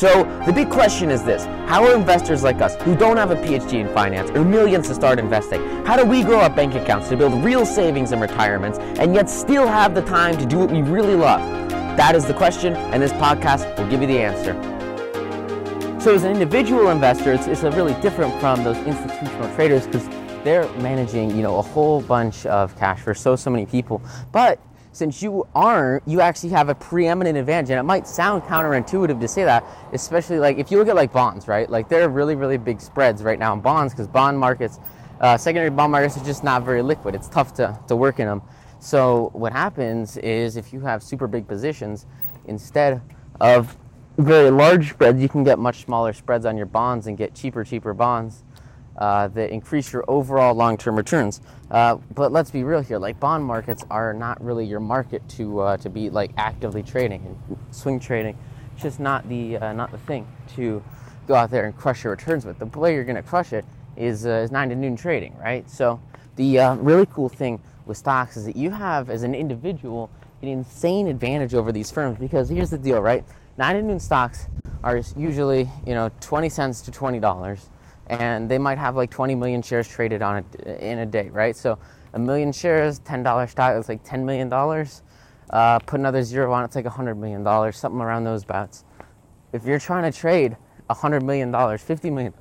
So the big question is this How are investors like us, who don't have a PhD in finance or millions to start investing, how do we grow our bank accounts to build real savings and retirements and yet still have the time to do what we really love? That is the question, and this podcast will give you the answer. So as an individual investor, it's, it's really different from those institutional traders because they're managing, you know, a whole bunch of cash for so, so many people. But since you aren't, you actually have a preeminent advantage. And it might sound counterintuitive to say that, especially like if you look at like bonds, right? Like there are really, really big spreads right now in bonds because bond markets, uh, secondary bond markets are just not very liquid. It's tough to, to work in them. So what happens is if you have super big positions, instead of very large spreads, you can get much smaller spreads on your bonds and get cheaper, cheaper bonds uh, that increase your overall long-term returns. Uh, but let's be real here: like bond markets are not really your market to uh, to be like actively trading and swing trading. It's just not the uh, not the thing to go out there and crush your returns with. The way you're going to crush it is uh, is nine to noon trading, right? So the uh, really cool thing with stocks is that you have, as an individual, an insane advantage over these firms because here's the deal, right? Nine to noon stocks are usually you know 20 cents to 20 dollars and they might have like 20 million shares traded on it in a day, right? So a million shares, $10 stock, it's like $10 million. Uh, put another zero on, it's like $100 million, something around those bouts. If you're trying to trade $100 million, 50 million,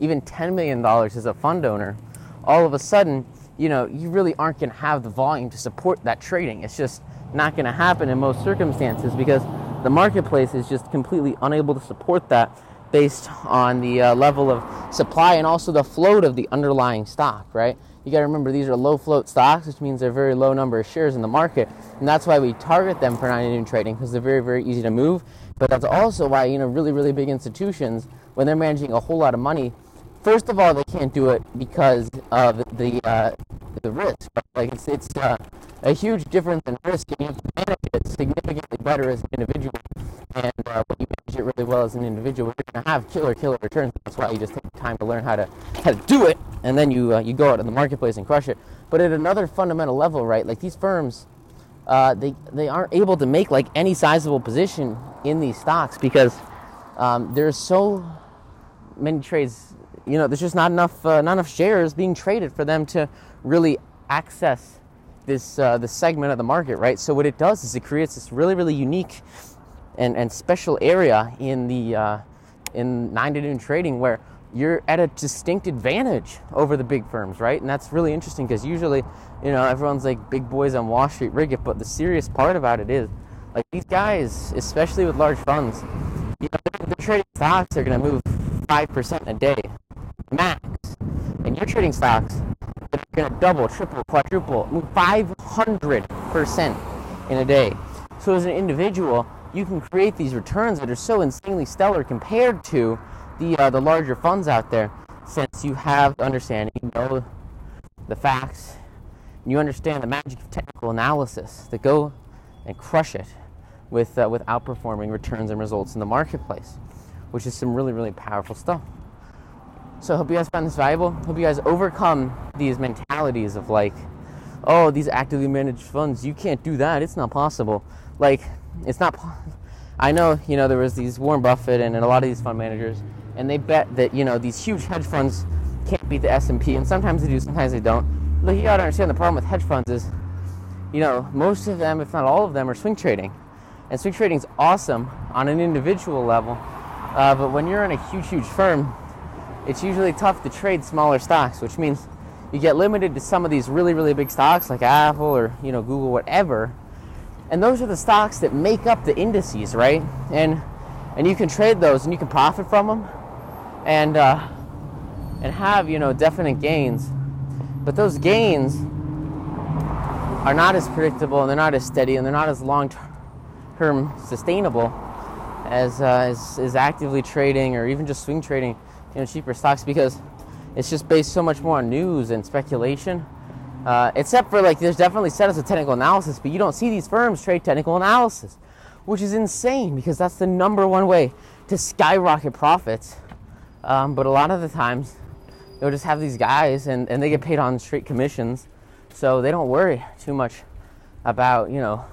even $10 million as a fund owner, all of a sudden, you know, you really aren't going to have the volume to support that trading. It's just not going to happen in most circumstances because the marketplace is just completely unable to support that based on the uh, level of supply and also the float of the underlying stock, right? You got to remember these are low float stocks, which means they're very low number of shares in the market, and that's why we target them for 90 day trading because they're very very easy to move. But that's also why you know really really big institutions when they're managing a whole lot of money, first of all they can't do it because of the uh, the risk. Like it's it's uh, a huge difference in risk, and you have to manage it significantly better as an individual. And uh, when you manage it really well as an individual, you're going to have killer, killer returns. That's why you just take time to learn how to how to do it, and then you uh, you go out in the marketplace and crush it. But at another fundamental level, right? Like these firms, uh, they they aren't able to make like any sizable position in these stocks because um, there's so many trades. You know, there's just not enough uh, not enough shares being traded for them to really access this uh, this segment of the market, right? So what it does is it creates this really really unique and, and special area in the uh, in nine to noon trading where you're at a distinct advantage over the big firms, right? And that's really interesting because usually, you know, everyone's like big boys on Wall Street rig it, but the serious part about it is like these guys, especially with large funds, you know, they're, trading stocks, they're going to move five percent a day max, and you're trading stocks are going to double, triple, quadruple, move 500 percent in a day. So as an individual, you can create these returns that are so insanely stellar compared to the uh, the larger funds out there, since you have the understanding, you know the facts, and you understand the magic of technical analysis that go and crush it with uh, with outperforming returns and results in the marketplace, which is some really really powerful stuff. So I hope you guys found this valuable. Hope you guys overcome these mentalities of like, oh, these actively managed funds, you can't do that. It's not possible. Like it's not. I know you know there was these Warren Buffett and, and a lot of these fund managers, and they bet that you know these huge hedge funds can't beat the S and P, and sometimes they do, sometimes they don't. But you gotta understand the problem with hedge funds is, you know, most of them, if not all of them, are swing trading, and swing trading is awesome on an individual level, uh, but when you're in a huge, huge firm, it's usually tough to trade smaller stocks, which means you get limited to some of these really, really big stocks like Apple or you know Google, whatever and those are the stocks that make up the indices, right? And and you can trade those and you can profit from them, and uh, and have you know definite gains. But those gains are not as predictable and they're not as steady and they're not as long term sustainable as, uh, as as actively trading or even just swing trading you know cheaper stocks because it's just based so much more on news and speculation uh, except for like, there's definitely setups of technical analysis, but you don't see these firms trade technical analysis, which is insane because that's the number one way to skyrocket profits. Um, but a lot of the times, they'll just have these guys and, and they get paid on straight commissions, so they don't worry too much about, you know,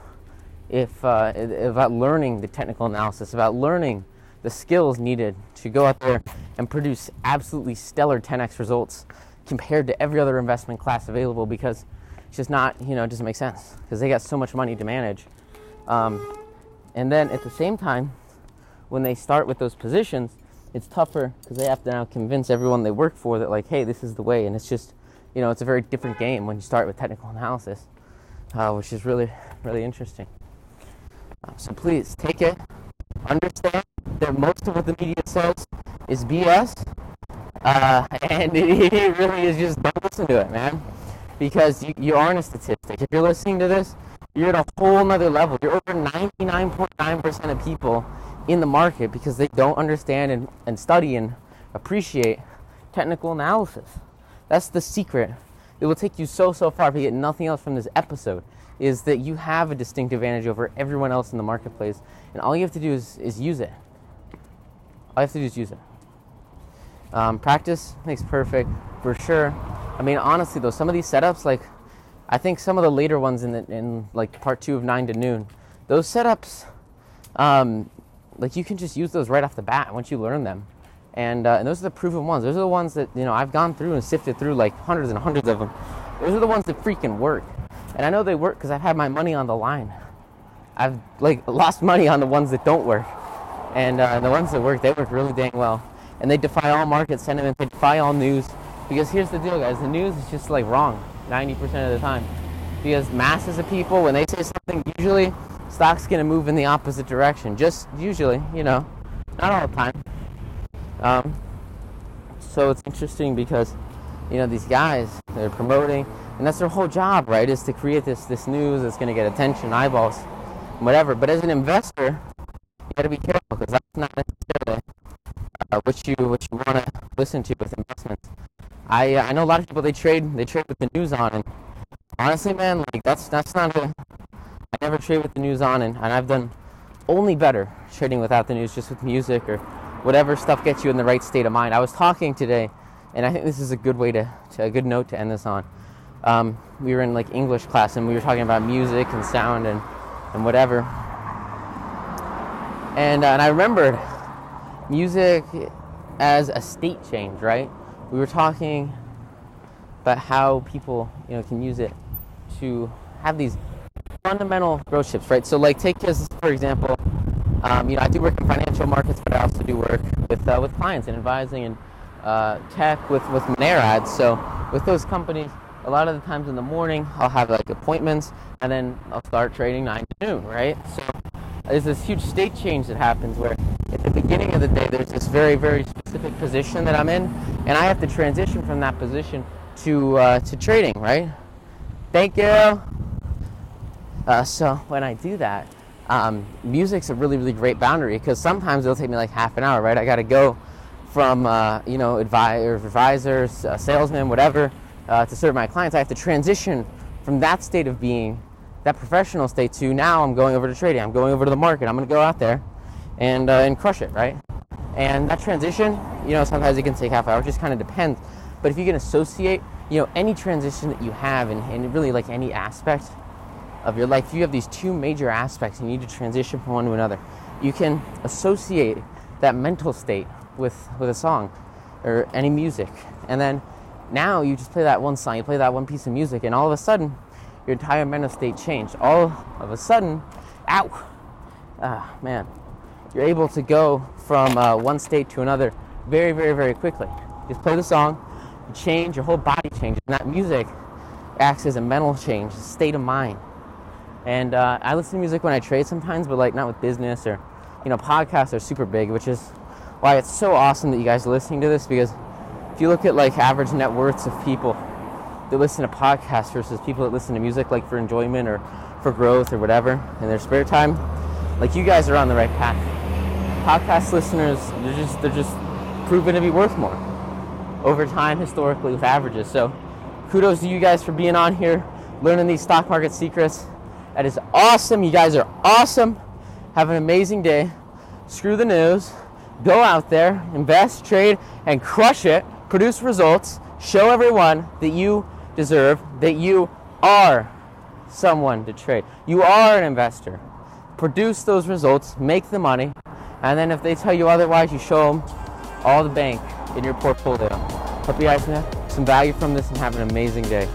if uh, about learning the technical analysis, about learning the skills needed to go out there and produce absolutely stellar 10x results compared to every other investment class available because it's just not, you know, it doesn't make sense because they got so much money to manage. Um, and then at the same time, when they start with those positions, it's tougher because they have to now convince everyone they work for that, like, hey, this is the way. And it's just, you know, it's a very different game when you start with technical analysis, uh, which is really, really interesting. Uh, so please take it, understand that most of what the media says is BS, uh, and it, it, really is just don't listen to it, man, because you, you aren't a statistic. If you're listening to this, you're at a whole nother level. You're over 99.9% of people in the market because they don't understand and, and study and appreciate technical analysis. That's the secret. It will take you so, so far if you get nothing else from this episode is that you have a distinct advantage over everyone else in the marketplace, and all you have to do is, is use it. All you have to do is use it. Um, practice makes perfect, for sure. I mean, honestly, though, some of these setups, like, I think some of the later ones in, the, in like part two of nine to noon, those setups, um, like you can just use those right off the bat once you learn them. And, uh, and those are the proven ones. Those are the ones that you know I've gone through and sifted through like hundreds and hundreds of them. Those are the ones that freaking work. And I know they work because I've had my money on the line. I've like lost money on the ones that don't work, and uh, the ones that work, they work really dang well. And they defy all market sentiment. They defy all news. Because here's the deal, guys: the news is just like wrong 90% of the time. Because masses of people, when they say something, usually stock's gonna move in the opposite direction. Just usually, you know, not all the time. Um, so it's interesting because you know these guys they're promoting and that's their whole job, right? Is to create this this news that's to get attention, eyeballs, whatever. But as an investor, got to be careful because that's not necessarily uh, what you what you want to listen to with investments. I uh, I know a lot of people they trade they trade with the news on, and honestly, man, like that's that's not a. I never trade with the news on, and, and I've done only better trading without the news, just with music or whatever stuff gets you in the right state of mind. I was talking today, and I think this is a good way to, to a good note to end this on um, we were in like English class and we were talking about music and sound and, and whatever. And, uh, and I remembered music as a state change, right? We were talking about how people, you know, can use it to have these fundamental growth shifts, right? So, like, take as for example, um, you know, I do work in financial markets, but I also do work with uh, with clients and advising and uh, tech with with Monero ads. So, with those companies, a lot of the times in the morning I'll have like appointments and then I'll start trading 9 to noon, right? So there's this huge state change that happens where at the beginning of the day there's this very, very specific position that I'm in and I have to transition from that position to, uh, to trading, right? Thank you. Uh, so when I do that, um, music's a really, really great boundary because sometimes it'll take me like half an hour, right? I got to go from, uh, you know, advisors, uh, salesman, whatever, uh, to serve my clients, I have to transition from that state of being, that professional state, to now I'm going over to trading. I'm going over to the market. I'm going to go out there and, uh, and crush it, right? And that transition, you know, sometimes it can take half an hour. It just kind of depends. But if you can associate, you know, any transition that you have and, and really like any aspect of your life, you have these two major aspects. You need to transition from one to another. You can associate that mental state with, with a song or any music. And then now you just play that one song, you play that one piece of music, and all of a sudden, your entire mental state changed. All of a sudden, ow, ah, man, you're able to go from uh, one state to another very, very, very quickly. Just play the song, you change, your whole body changes. And that music acts as a mental change, a state of mind. And uh, I listen to music when I trade sometimes, but like not with business or, you know, podcasts are super big, which is why it's so awesome that you guys are listening to this because if you look at like average net worths of people that listen to podcasts versus people that listen to music like for enjoyment or for growth or whatever in their spare time, like you guys are on the right path. Podcast listeners, they're just they're just proven to be worth more over time historically with averages. So kudos to you guys for being on here, learning these stock market secrets. That is awesome. You guys are awesome. Have an amazing day. Screw the news. Go out there, invest, trade, and crush it produce results, show everyone that you deserve, that you are someone to trade. You are an investor. Produce those results, make the money, And then if they tell you otherwise, you show them all the bank in your portfolio. Hope you guys have some value from this and have an amazing day.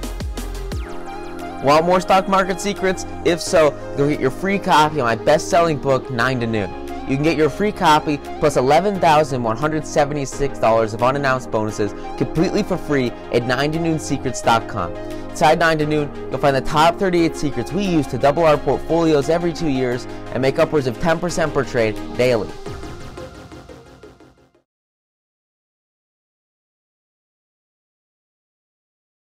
Want more stock market secrets? If so, go get your free copy of my best-selling book, 9 to Noon. You can get your free copy plus $11,176 of unannounced bonuses completely for free at 9to-noonsecrets.com. Inside 9 to Noon, you'll find the top 38 secrets we use to double our portfolios every two years and make upwards of 10% per trade daily.